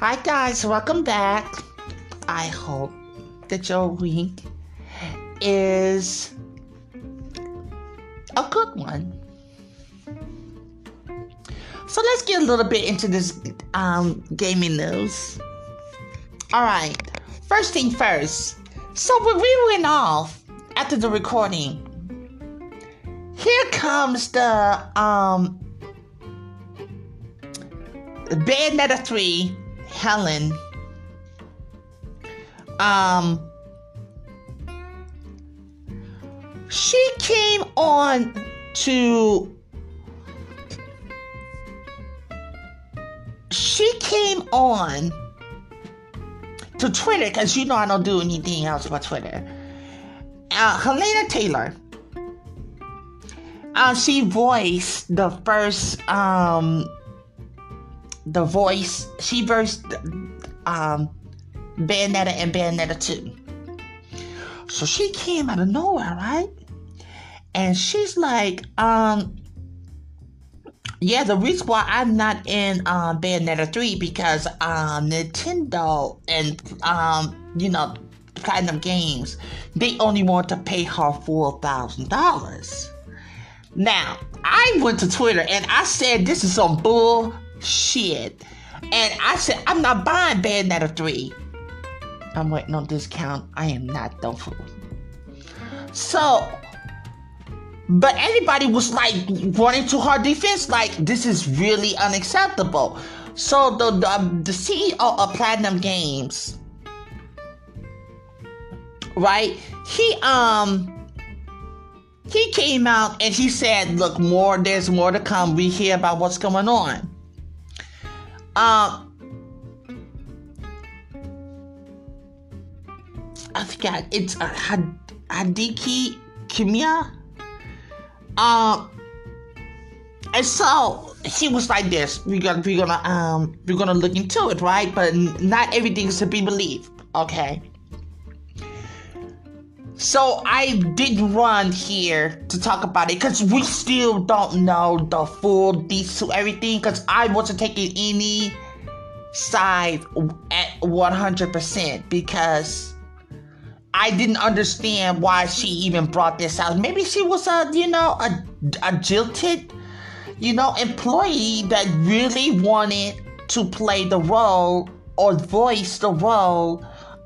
Hi, guys, welcome back. I hope that your week is a good one. So let's get a little bit into this um, gaming news. All right, first thing first. So when we went off after the recording, here comes the um, Bayonetta 3 Helen. Um, she came on to. She came on to Twitter because you know I don't do anything else but Twitter. Uh, Hellena Taylor. Uh, she voiced the first um, the voice. She versed um, Bayonetta and Bayonetta 2. So she came out of nowhere, right? And she's like, um, yeah, the reason why I'm not in um, Bayonetta 3 because um, Nintendo and, um, you know, Platinum Games, they only want to pay her $4,000. Now, I went to Twitter and I said this is some bull shit. And I said, I'm not buying Bayonetta 3. I'm waiting on discount. I am not the fool. So, but anybody was like running to her defense, like this is really unacceptable. So the the, the CEO of Platinum Games, right? He um he came out and he said, "Look, more. There's more to come. We hear about what's going on." Um, I forgot. It's uh, Had- Hideki Kamiya. Um, and so he was like this. We're gonna we're gonna um we're gonna look into it, right? But not everything is to be believed. Okay. So I did run here to talk about it because we still don't know the full details to everything because I wasn't taking any side at 100% because I didn't understand why she even brought this out. Maybe she was a, you know, a, a jilted, you know, employee that really wanted to play the role or voice the role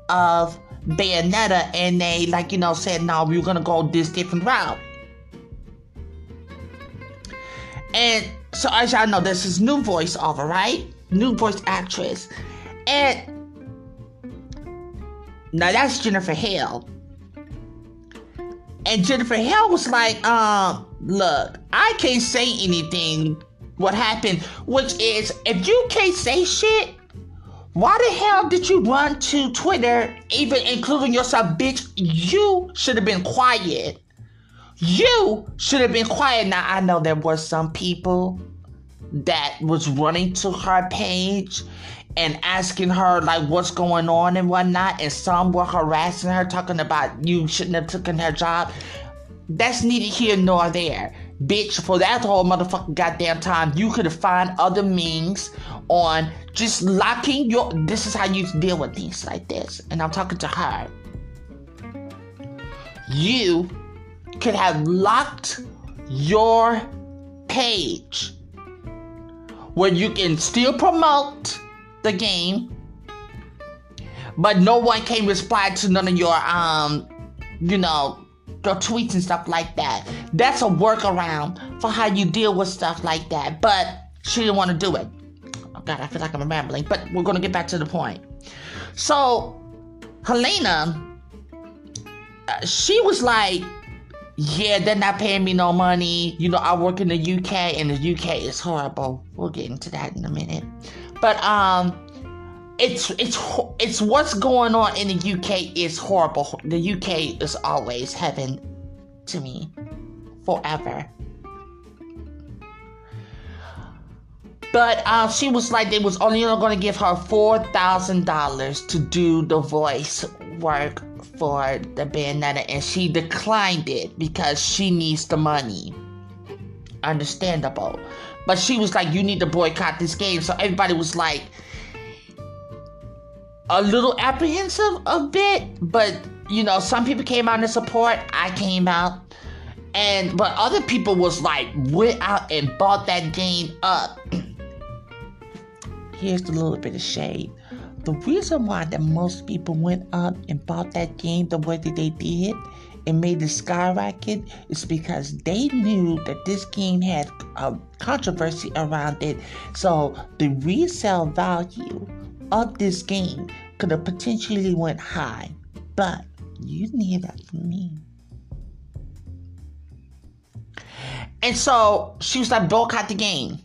of Bayonetta and they like you know said no we're gonna go this different route. And so as y'all know this is new voiceover, right? New voice actress. And now that's Jennifer Hale. And Jennifer Hale was like um look I can't say anything what happened which is if you can't say shit why the hell did you run to Twitter, even including yourself, bitch? You should have been quiet. You should have been quiet. Now I know there were some people that was running to her page and asking her like what's going on and whatnot, and some were harassing her, talking about you shouldn't have taken her job. That's neither here nor there. Bitch, for that whole motherfucking goddamn time, you could have found other means on just locking your. This is how you deal with things like this. And I'm talking to her. You could have locked your page where you can still promote the game, but no one can reply to none of your, um, you know, your tweets and stuff like that. That's a workaround for how you deal with stuff like that. But she didn't want to do it. Oh God, I feel like I'm rambling, but we're gonna get back to the point. So, Hellena, uh, she was like, yeah, they're not paying me no money. You know, I work in the UK and the UK is horrible. We'll get into that in a minute. But um it's it's it's what's going on in the UK is horrible. The UK is always heaven to me forever. But uh, she was like, they was only going to give her four thousand dollars to do the voice work for the Bayonetta, and she declined it because she needs the money. Understandable, but she was like, you need to boycott this game. So everybody was like, a little apprehensive a bit, but you know, some people came out to support. I came out, and but other people was like went out and bought that game up. Here's a little bit of shade. The reason why that most people went up and bought that game the way that they did and made it skyrocket is because they knew that this game had a controversy around it. So the resale value of this game could have potentially went high, but you didn't hear that from me. And so she was like, boycott the game.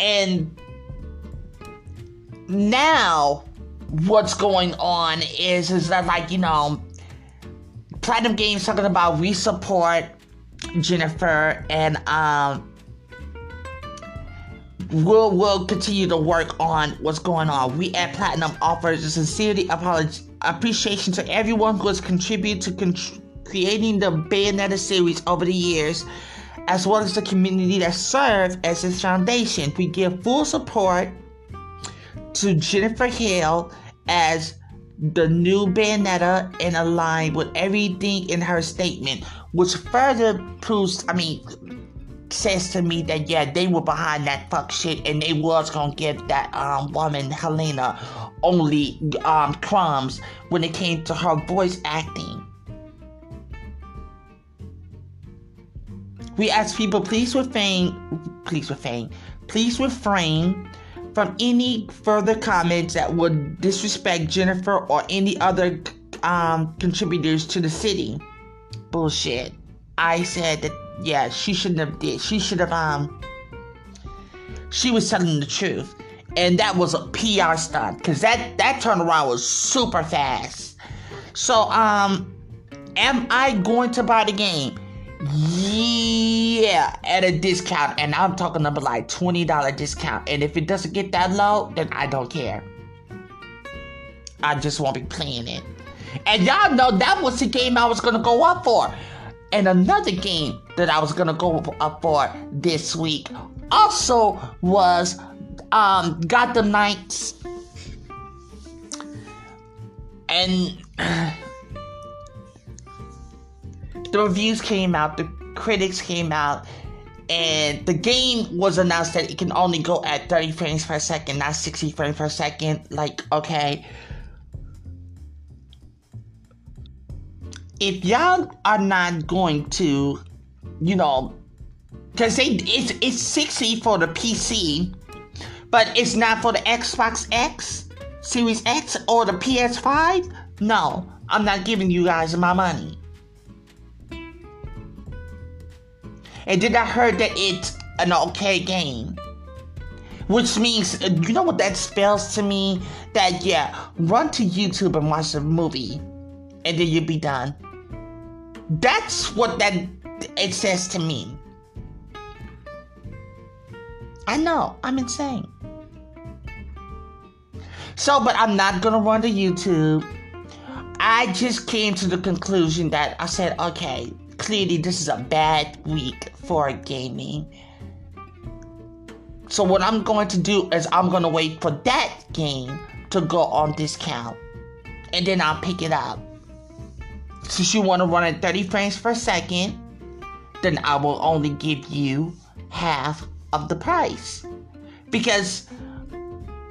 And now what's going on is is that like, you know, Platinum Games talking about we support Jennifer and um we'll, we'll continue to work on what's going on. We at Platinum offers a sincerely apology, appreciation to everyone who has contributed to con- creating the Bayonetta series over the years, as well as the community that served as its foundation. We give full support to Jennifer Hale as the new Bayonetta and align with everything in her statement, which further proves, I mean, says to me that yeah, they were behind that fuck shit and they was gonna give that um woman Hellena only um crumbs when it came to her voice acting. We ask people please refrain please refrain please refrain from any further comments that would disrespect Jennifer or any other um, contributors to the city. Bullshit. I said that yeah, she shouldn't have did. She should have um she was telling the truth. And that was a PR stunt because that that turnaround was super fast. So um am I going to buy the game? Yeah, at a discount, and I'm talking about like twenty dollar discount. And if it doesn't get that low, then I don't care. I just won't be playing it. And y'all know that was the game I was gonna go up for. And another game that I was gonna go up for this week also was um, Gotham Knights. And the reviews came out, the critics came out, and the game was announced that it can only go at 30 frames per second, not 60 frames per second. Like, okay, if y'all are not going to, you know, because they it's it's 60 for the PC, but it's not for the Xbox X, Series X, or the PS5. No, I'm not giving you guys my money. And then I heard that it's an okay game. Which means, uh, you know what that spells to me? That, yeah, run to YouTube and watch the movie, and then you'll be done. That's what that it says to me. I know, I'm insane. So, but I'm not gonna run to YouTube. I just came to the conclusion that I said, okay, clearly this is a bad week for gaming. So, what I'm going to do is I'm gonna wait for that game to go on discount and then I'll pick it up. Since you want to run at 30 frames per second, then I will only give you half of the price. Because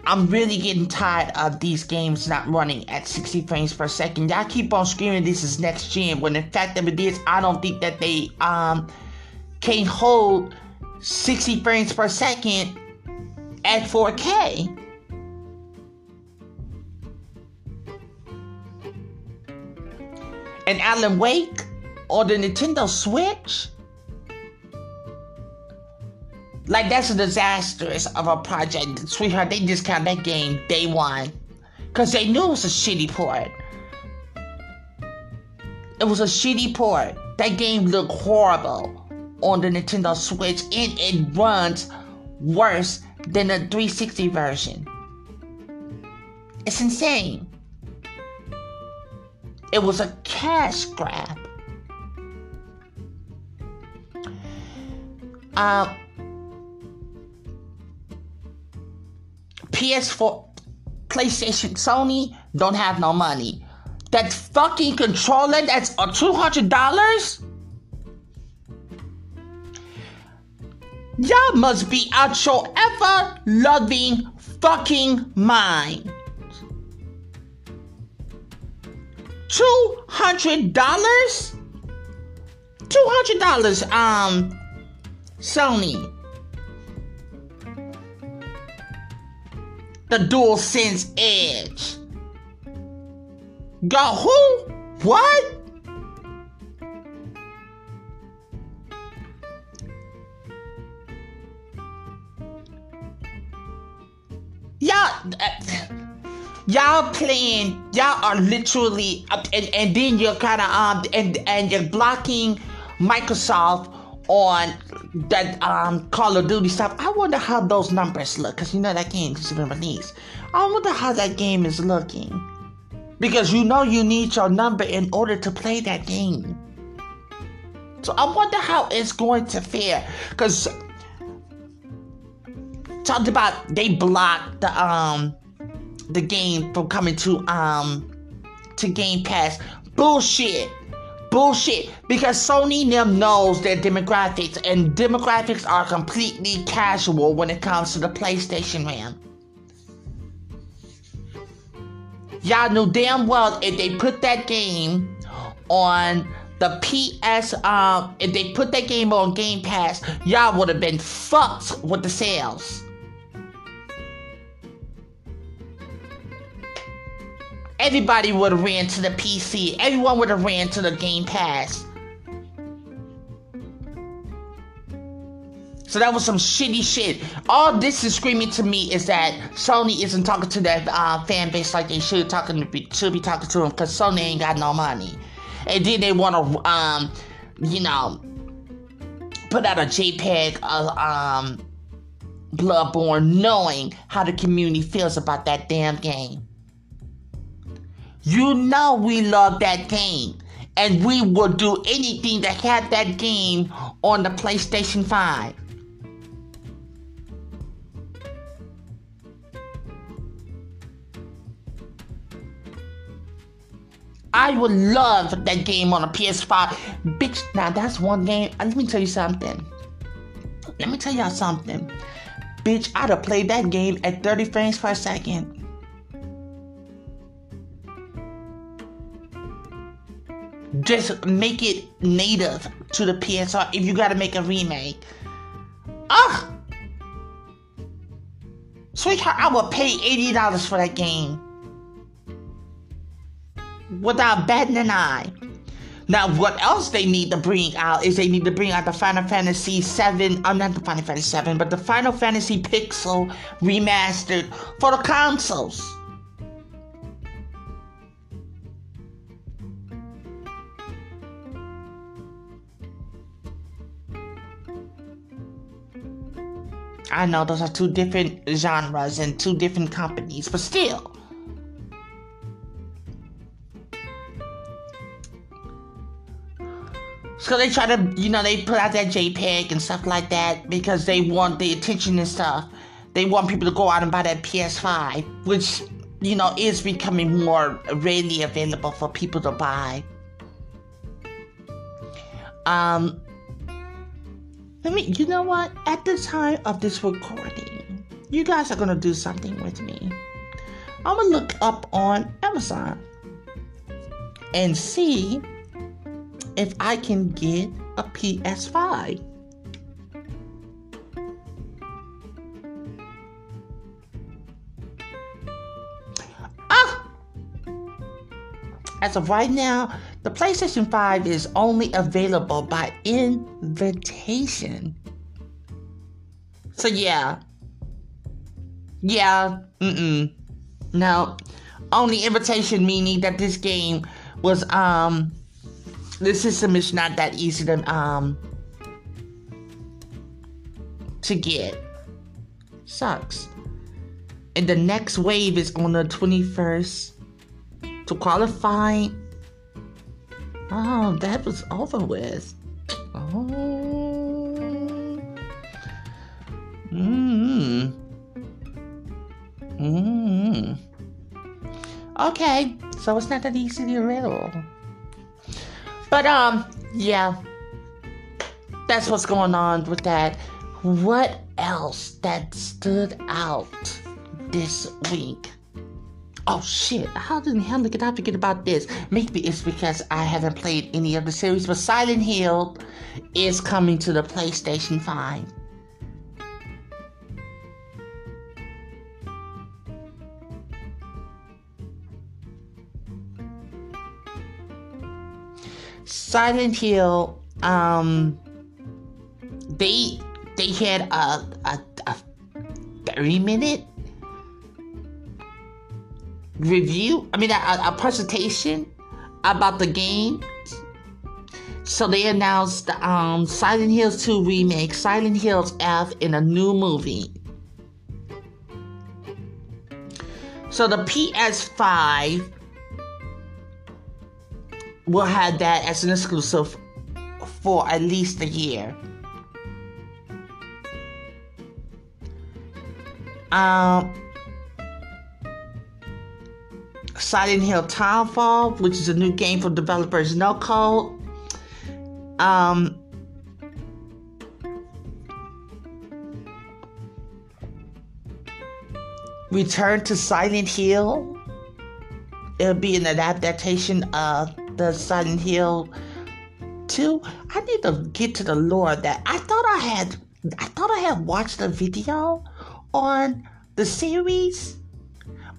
I'm really getting tired of these games not running at 60 frames per second. Y'all keep on screaming this is next gen when in fact of it is I don't think that they um can hold 60 frames per second at 4K. And Alan Wake or the Nintendo Switch. Like that's a disastrous of a project, sweetheart. They discount that game day one, cause they knew it was a shitty port. It was a shitty port. That game looked horrible on the Nintendo Switch, and it runs worse than the 360 version. It's insane. It was a cash grab. Uh, PS4, PlayStation, Sony don't have no money. That fucking controller that's a $200? Y'all must be out your ever loving fucking mind. Two hundred dollars? Two hundred dollars, um, Sony. The Dual Sense Edge. Got who? What? y'all y'all playing. Y'all are literally and, and then you're kind of um and and you're blocking microsoft on that um call of duty stuff. I wonder how those numbers look because you know that game has been released. I wonder how that game is looking. Because you know you need your number in order to play that game. So i wonder how it's going to fare because talked about they blocked the um the game from coming to um to Game Pass. Bullshit. Bullshit. Because Sony them knows their demographics and demographics are completely casual when it comes to the PlayStation man. Y'all knew damn well if they put that game on the PS, um, if they put that game on Game Pass, y'all would have been fucked with the sales. Everybody would have ran to the PC. Everyone would have ran to the Game Pass. So that was some shitty shit. All this is screaming to me is that Sony isn't talking to that uh, fan base like they should talking to be, should be talking to them because Sony ain't got no money, and then they want to um, you know, put out a JPEG of um, Bloodborne, knowing how the community feels about that damn game. You know we love that game. And we will do anything to have that game on the PlayStation 5. I would love that game on a PS5. Bitch, now that's one game. Uh, let me tell you something. Let me tell y'all something. Bitch, I'd have played that game at 30 frames per second. Just make it native to the PSR if you gotta make a remake. Ugh! Sweetheart, I would pay $80 for that game. Without batting an eye. Now, what else they need to bring out is they need to bring out the Final Fantasy VII, I'm uh, not the Final Fantasy VII, but the Final Fantasy Pixel remastered for the consoles. I know those are two different genres and two different companies, but still. So they try to, you know, they put out that JPEG and stuff like that because they want the attention and stuff. They want people to go out and buy that PS5, which, you know, is becoming more readily available for people to buy. Um, let me, you know what? At the time of this recording, you guys are gonna do something with me. I'm gonna look up on Amazon and see if I can get a PS5. Ah! As of right now, The PlayStation 5 is only available by invitation. So yeah. Yeah, mm-mm. No. Only invitation meaning that this game was um the system is not that easy to um to get. Sucks. And the next wave is on the 21st. To qualify. Oh, that was over with. Oh. Mmm. Mmm. Okay, so it's not that easy to riddle. But um, yeah. That's what's going on with that. What else that stood out this week? Oh shit, how the hell did I forget about this? Maybe it's because I haven't played any of the series, but Silent Hill is coming to the PlayStation 5. Silent Hill, um, they they had a, a, a 30 minute review, I mean, a, a presentation about the game. So they announced um, Silent Hills 2 remake, Silent Hills F in a new movie. So the PS5 will have that as an exclusive for at least a year. Um, Silent Hill Townfall, which is a new game from developers No Code. Um, Return to Silent Hill. It'll be an adaptation of the Silent Hill 2. I need to get to the lore that I thought I had I thought I had watched a video on the series.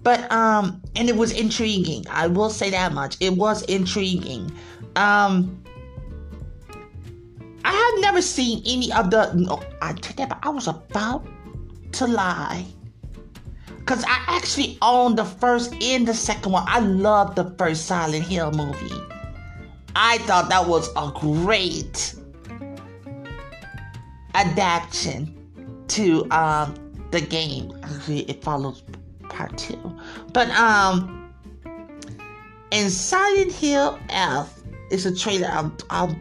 But um and it was intriguing. I will say that much. It was intriguing. Um I have never seen any of the no, I take that but I was about to lie. Cause I actually own the first and the second one. I love the first Silent Hill movie. I thought that was a great adaptation to um, the game. It follows part two. But um, in Silent Hill F is a trailer. Um, um,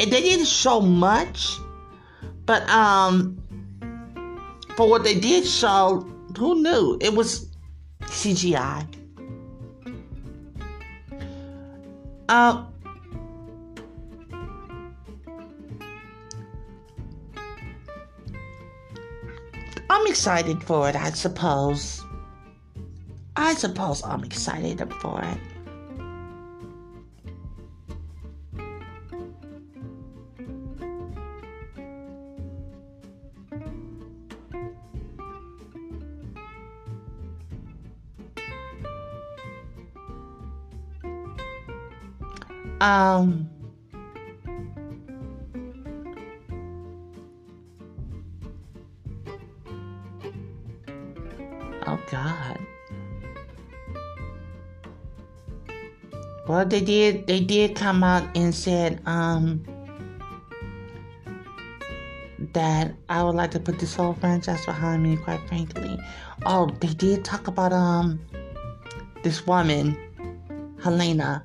and they didn't show much, but um, for what they did show, who knew it was CGI. Uh, I'm excited for it, I suppose. I suppose I'm excited for it. Um, Well, they did. They did come out and said um that I would like to put this whole franchise behind me. Quite frankly, oh, they did talk about um this woman, Hellena.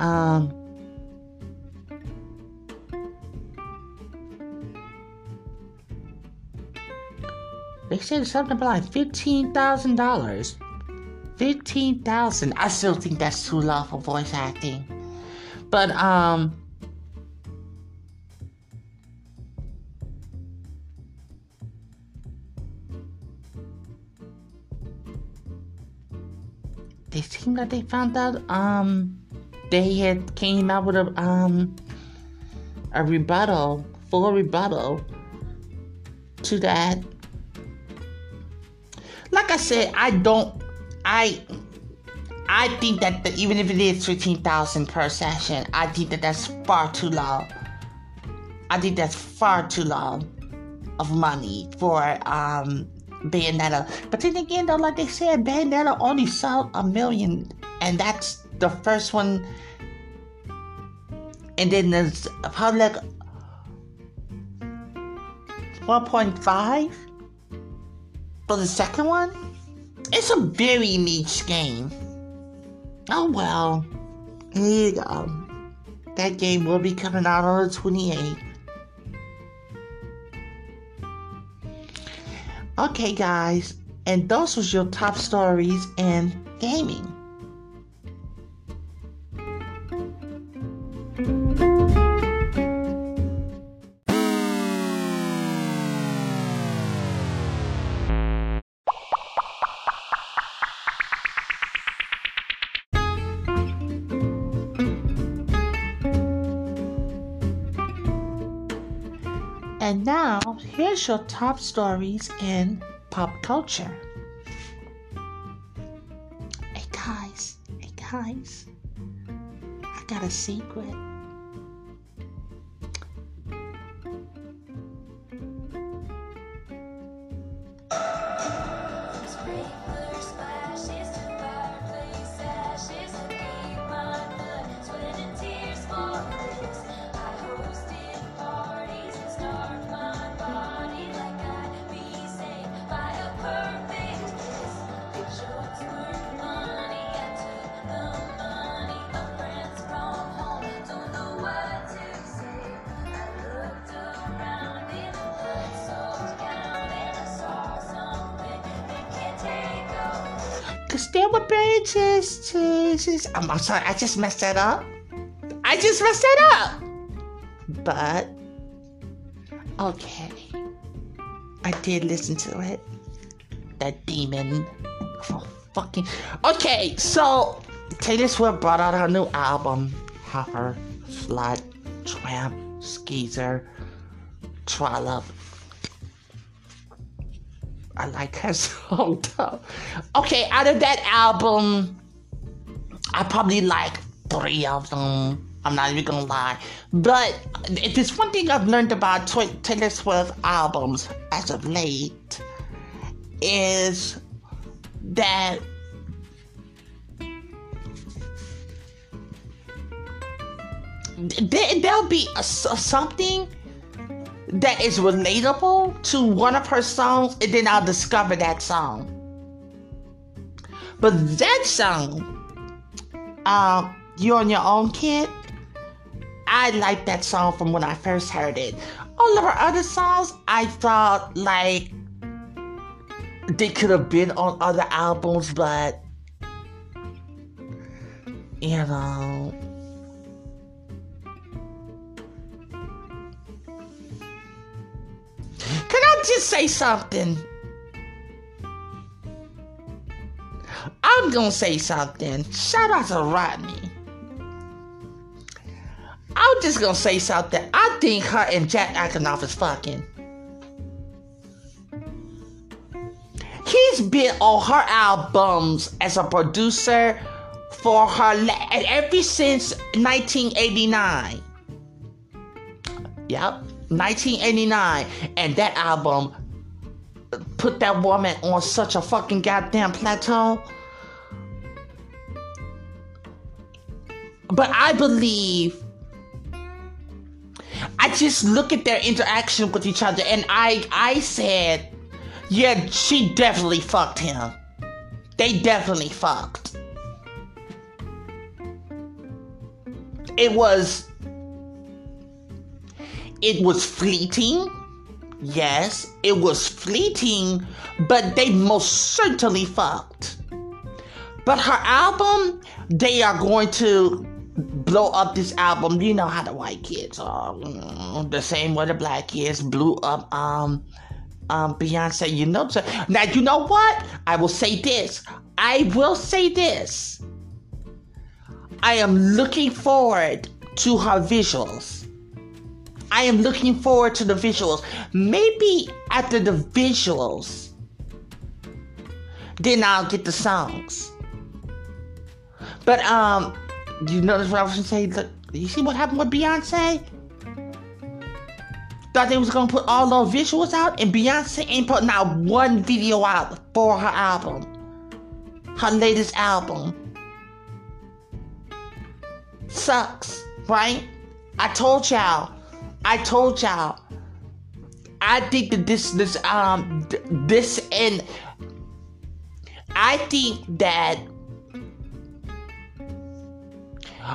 Um, They said something about like fifteen thousand dollars. Fifteen thousand. I still think that's too low for voice acting. But um they seem like they found out um they had came out with a um a rebuttal, full rebuttal to that like I said, I don't, I, I think that the, even if it is fifteen thousand per session, I think that that's far too low. I think that's far too low of money for um, Bayonetta. But then again, though, like they said, Bayonetta only sold a million, and that's the first one. And then there's probably like 1.5 for the second one. It's a very niche game. Oh well, here you go. That game will be coming out on the 28th. Okay, guys, and those was your top stories in gaming. And now, here's your top stories in pop culture. Hey guys, hey guys, I got a secret. Chases. I'm, I'm sorry, I just messed that up. I just messed that up. But okay, I did listen to it. That demon, oh, fucking. Okay, so Taylor Swift brought out her new album, Hopper, Slut, Tramp, Skeezer, Trollop. I like her song though. Okay, out of that album, I probably like three of them. I'm not even gonna lie. But if there's one thing I've learned about Taylor Swift albums as of late, is that there'll be a, something that is relatable to one of her songs, and then I'll discover that song. But that song, uh, You on Your Own Kid, I like that song from when I first heard it. All of her other songs, I thought like they could have been on other albums, but you know. Can I just say something? I'm gonna say something. Shout out to Rodney. I'm just gonna say something. I think her and Jack Antonoff is fucking. He's been on her albums as a producer for her ever since 1989. Yep. 1989, and that album put that woman on such a fucking goddamn plateau. But I believe I just look at their interaction with each other and I I said, yeah, she definitely fucked him. They definitely fucked. It was it was fleeting. Yes, it was fleeting, but they most certainly fucked. But her album, they are going to blow up this album. You know how the white kids are. The same way the black kids blew up um um Beyonce. You know so, now you know what? I will say this. I will say this. I am looking forward to her visuals. I am looking forward to the visuals. Maybe after the visuals, then I'll get the songs. But um, you notice what I was gonna say? Look, you see what happened with Beyonce? Thought they was gonna put all those visuals out, and Beyonce ain't put out one video out for her album, her latest album. Sucks, right? I told y'all. I told y'all. I think that this this um this and I think that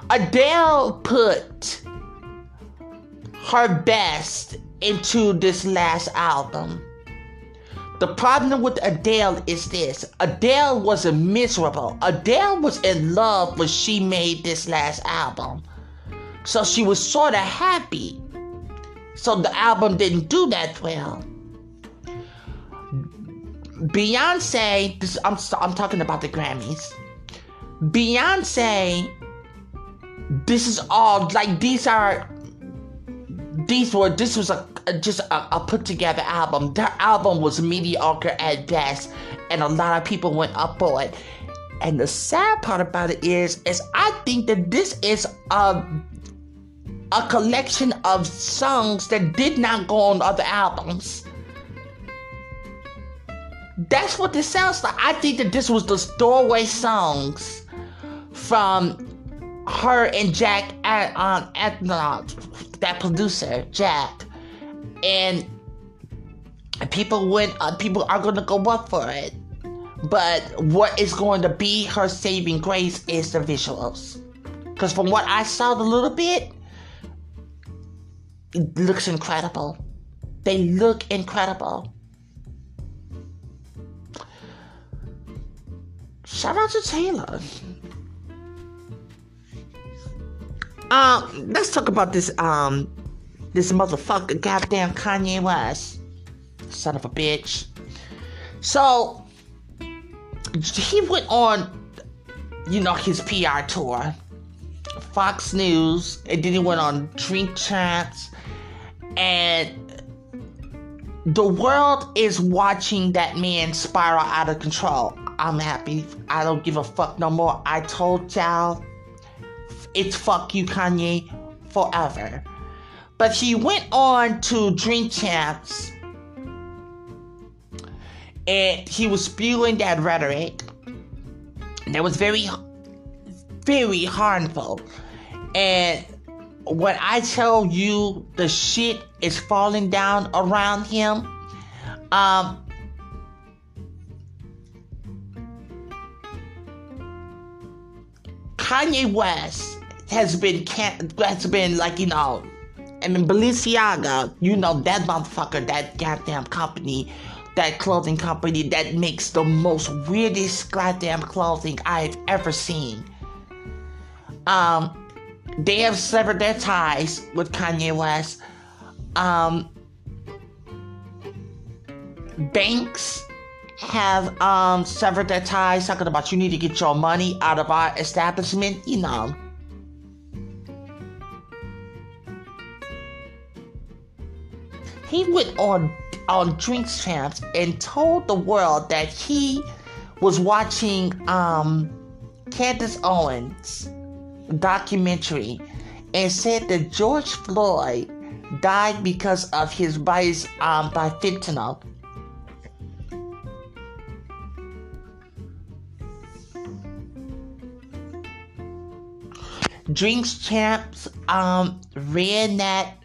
Adele put her best into this last album. The problem with Adele is this Adele wasn't miserable. Adele was in love when she made this last album. So she was sort of happy. So the album didn't do that well. Beyonce, this, I'm, I'm talking about the Grammys. Beyonce, this is all like these are these were this was a, just a, a, put together album. Their album was mediocre at best, and a lot of people went up on it. And the sad part about it is, is I think that this is a a collection of songs that did not go on other albums. That's what this sounds like. I think that this was the doorway songs from her and Jack at um at uh, that producer Jack, and people went. Uh, people are gonna go up for it. But what is going to be her saving grace is the visuals. Because from what I saw a little bit, it looks incredible. They look incredible. Shout out to Taylor. Um, let's talk about this um this motherfucker goddamn Kanye West. Son of a bitch. So he went on you know his PR tour. Fox News, and then he went on Drink Champs, and the world is watching that man spiral out of control. I'm happy. I don't give a fuck no more. I told y'all it's fuck you, Kanye, forever. But he went on to Drink Champs and he was spewing that rhetoric that was very, very harmful. And when I tell you the shit is falling down around him, um, Kanye West has been can has been like you know, I mean Balenciaga, you know that motherfucker, that goddamn company, that clothing company that makes the most weirdest goddamn clothing I've ever seen. Um, they have severed their ties with Kanye West. Um, banks have um, severed their ties, talking about you need to get your money out of our establishment, you know. He went on on Drinks Champs and told the world that he was watching um, Candace Owens documentary and said that George Floyd died because of his bias um, by fentanyl. Drinks Champs um, ran that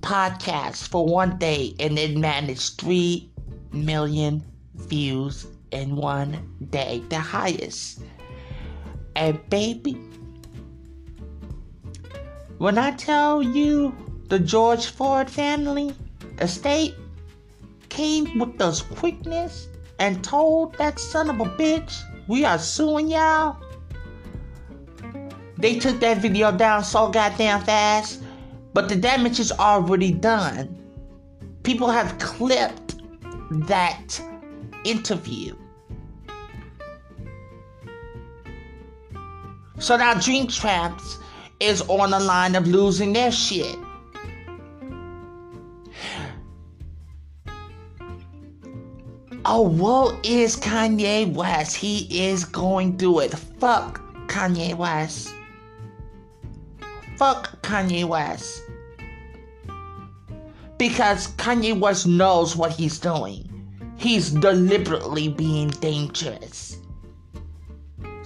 podcast for one day and it managed 3 million views in one day, the highest. And baby, when I tell you the George Floyd family estate came with this quickness and told that son of a bitch, we are suing y'all. They took that video down so goddamn fast, but the damage is already done. People have clipped that interview. So now Drink Champs is on the line of losing their shit. Oh, woe is Kanye West. He is going through it. Fuck Kanye West. Fuck Kanye West. Because Kanye West knows what he's doing. He's deliberately being dangerous.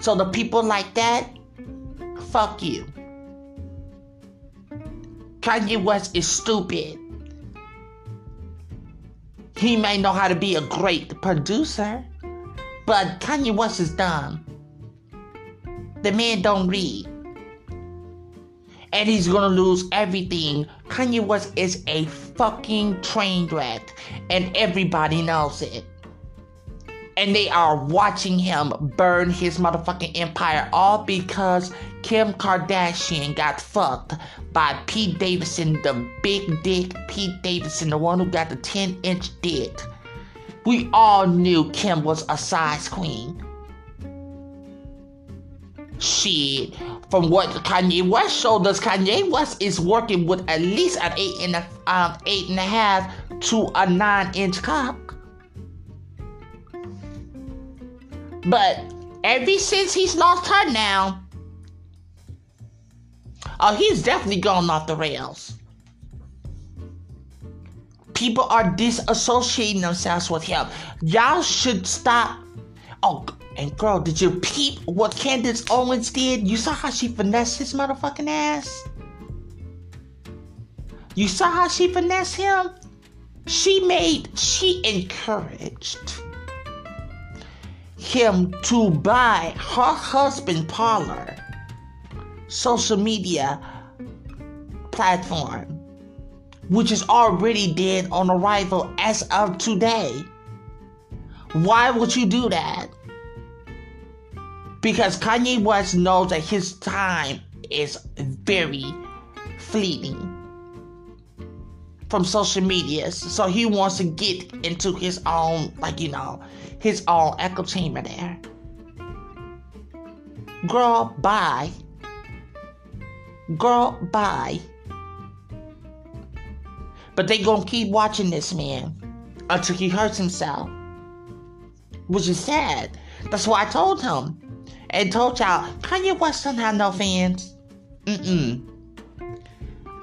So the people like that, fuck you. Kanye West is stupid. He may know how to be a great producer, but Kanye West is dumb. The man don't read. And he's gonna lose everything. Kanye West is a fucking train wreck, and everybody knows it. And they are watching him burn his motherfucking empire all because Kim Kardashian got fucked by Pete Davidson, the big dick Pete Davidson, the one who got the 10 inch dick. We all knew Kim was a size queen. Shit, from what Kanye West showed us, Kanye West is working with at least an eight and a um, eight and a half to a nine inch cock. But ever since he's lost her now, Oh, he's definitely gone off the rails. People are disassociating themselves with him. Y'all should stop. Oh, and girl, did you peep what Candace Owens did? You saw how she finessed his motherfucking ass? You saw how she finessed him? She made, she encouraged him to buy her husband Parler social media platform, which is already dead on arrival as of today. Why would you do that? Because Kanye West knows that his time is very fleeting from social media. So he wants to get into his own, like, you know, his own echo chamber there. Girl, bye. Girl, bye. But they gonna keep watching this man until he hurts himself. Which is sad. That's why I told him. And told y'all, Kanye West don't have no fans. Mm-mm.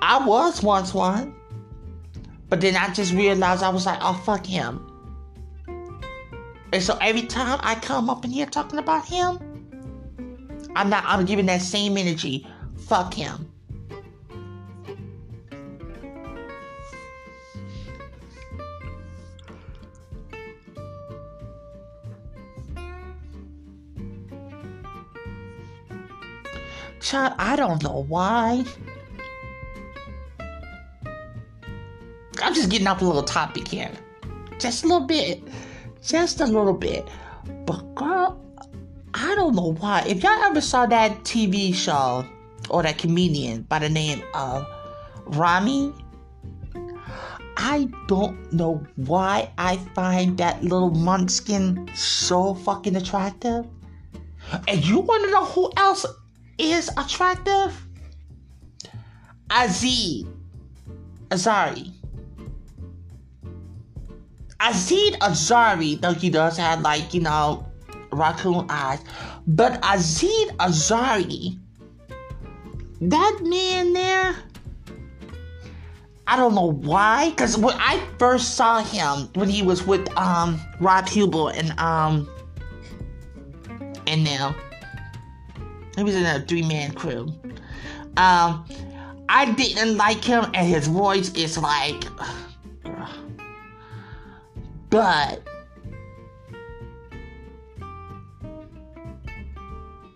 I was once one. But then I just realized I was like, oh fuck him. And so every time I come up in here talking about him, I'm not I'm giving that same energy Fuck him. Child, I don't know why. I'm just getting off a little topic here. Just a little bit. Just a little bit. But girl, I don't know why. If y'all ever saw that TV show, or that comedian by the name of Ramy. I don't know why I find that little munchkin so fucking attractive. And you want to know who else is attractive? Aziz Aziz Ansari, though he does have like, you know, raccoon eyes, but Aziz Ansari that man there, I don't know why, because when I first saw him when he was with um Rob Huebel and um and now he was in a three man crew. Um, I didn't like him, and his voice is like, but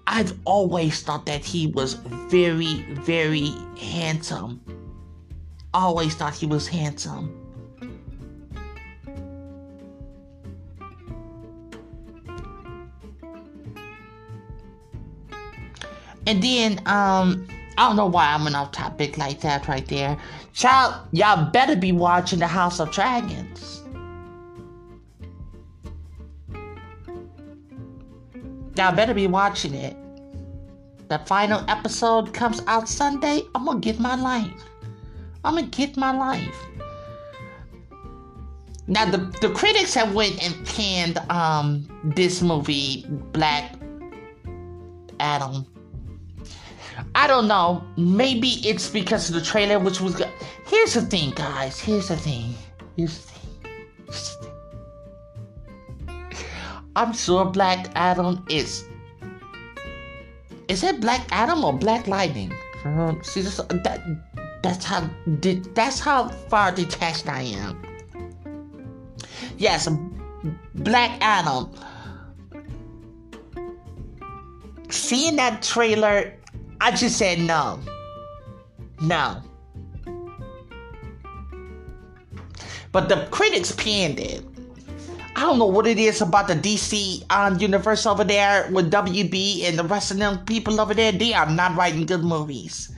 I've always thought that he was very, very handsome. Always thought he was handsome. And then, um, I don't know why I'm an off topic like that right there. Child, y'all better be watching The House of Dragons. Y'all better be watching it. The final episode comes out Sunday. I'm gonna get my life. I'm gonna get my life. Now the the critics have went and panned um this movie Black Adam. I don't know. Maybe it's because of the trailer, which was. Here's the thing, guys. Here's the thing. Here's the thing. I'm sure Black Adam is. Is it Black Adam or Black Lightning? Um, see, this, that that's how that's how far detached I am. Yes, Black Adam. Seeing that trailer, I just said no. No. But the critics panned it. I don't know what it is about the DC um, universe over there with WB and the rest of them people over there. They are not writing good movies.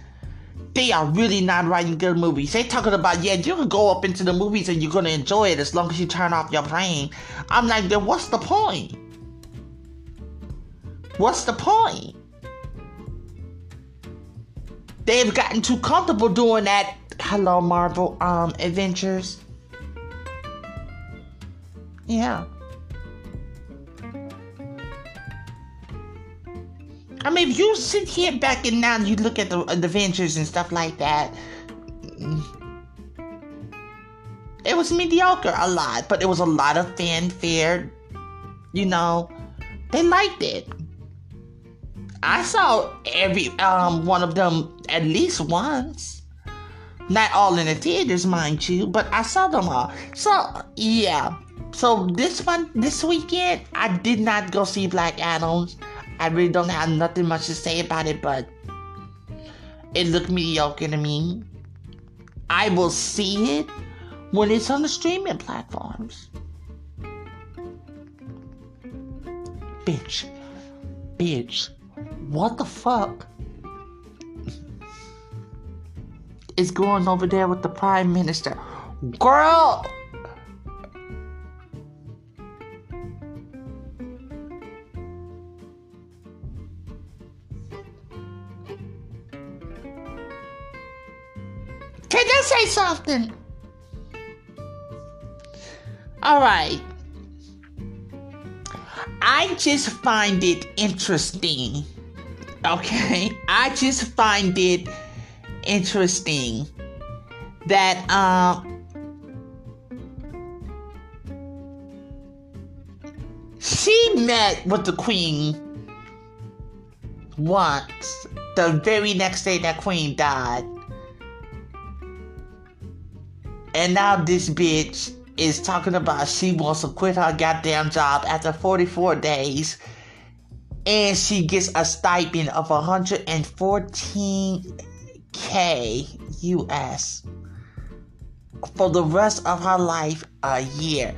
They are really not writing good movies. They talking about yeah, you can go up into the movies and you're gonna enjoy it as long as you turn off your brain. I'm like, then what's the point? What's the point? They've gotten too comfortable doing that. Hello, Marvel um Adventures. Yeah. I mean, if you sit here back and now you look at the, the Avengers and stuff like that, it was mediocre a lot, but it was a lot of fanfare. You know, they liked it. I saw every um one of them at least once. Not all in the theaters, mind you, but I saw them all. So yeah. So this one, this weekend, I did not go see Black Adams. I really don't have nothing much to say about it, but it looked mediocre to me. I will see it when it's on the streaming platforms. Bitch. Bitch. What the fuck? is going over there with the Prime Minister? Girl! All right. I just find it interesting. Okay? I just find it interesting that um she met with the queen once the very next day that queen died and now this bitch is talking about she wants to quit her goddamn job after 44 days and she gets a stipend of 114k US for the rest of her life a year.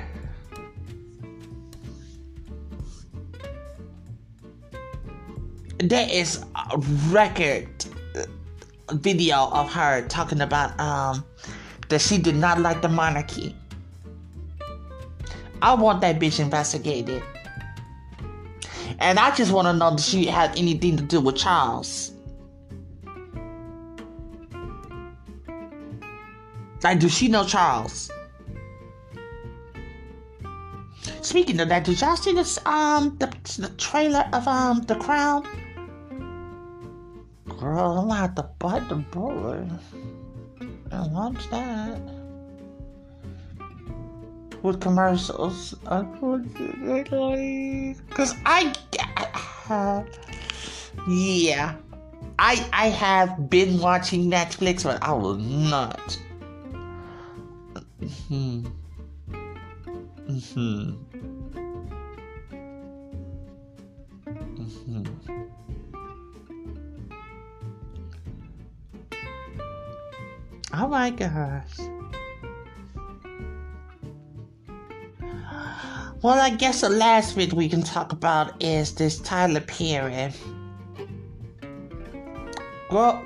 There is a record video of her talking about um that she did not like the monarchy. I want that bitch investigated. And I just want to know if she had anything to do with Charles. Like, does she know Charles? Speaking of that, did y'all see this um the, the trailer of um The Crown? Girl, I'm have to bite the bullet and watch that with commercials. Unfortunately, because I, uh, yeah, I I have been watching Netflix, but I will not. Hmm. Hmm. Hmm. Oh my gosh. Well, I guess the last bit we can talk about is this Tyler Perry. Well,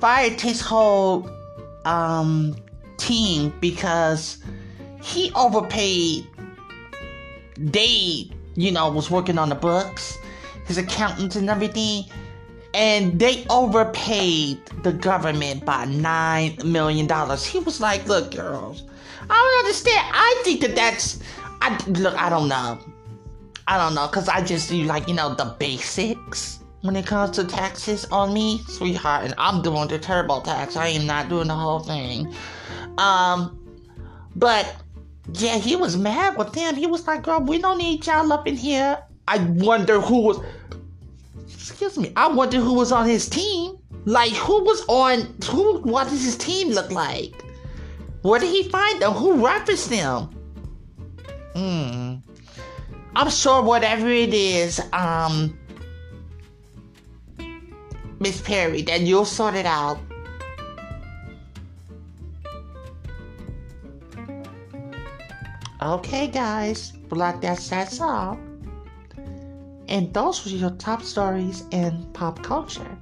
fired his whole um, team because he overpaid. They, you know, was working on the books, his accountants and everything and they overpaid the government by nine million dollars. He was like, "Look, girls, I don't understand. I think that that's. I look. I don't know. I don't know, cause I just do like you know the basics when it comes to taxes on me, sweetheart, and I'm doing the TurboTax. I am not doing the whole thing. Um, but yeah, he was mad with them. He was like, "Girl, we don't need y'all up in here." I wonder who was. Excuse me. I wonder who was on his team. Like, who was on? Who? What does his team look like? Where did he find them? Who referenced them? Hmm. I'm sure whatever it is, um, Miss Perry, then you'll sort it out. Okay, guys, well, that's that's all. And those were your top stories in pop culture.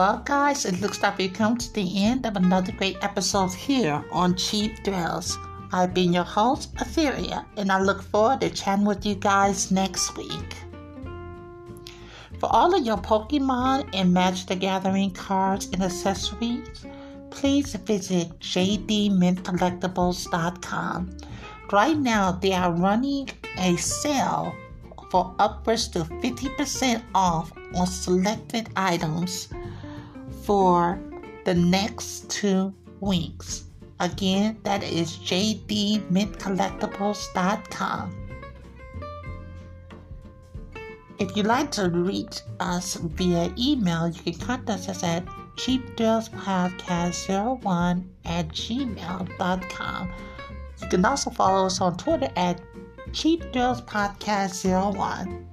Well, guys, it looks like we've come to the end of another great episode here on Cheap Thrills. I've been your host, Etheria, and I look forward to chatting with you guys next week. For all of your Pokemon and Magic the Gathering cards and accessories, please visit jdmintcollectibles.com. Right now, they are running a sale for upwards to 50% off on selected items for the next two weeks. Again, that is jdmintcollectibles.com. If you'd like to reach us via email, you can contact us at cheapthrillspodcast01 at gmail.com. You can also follow us on Twitter at cheapthrillspodcast01.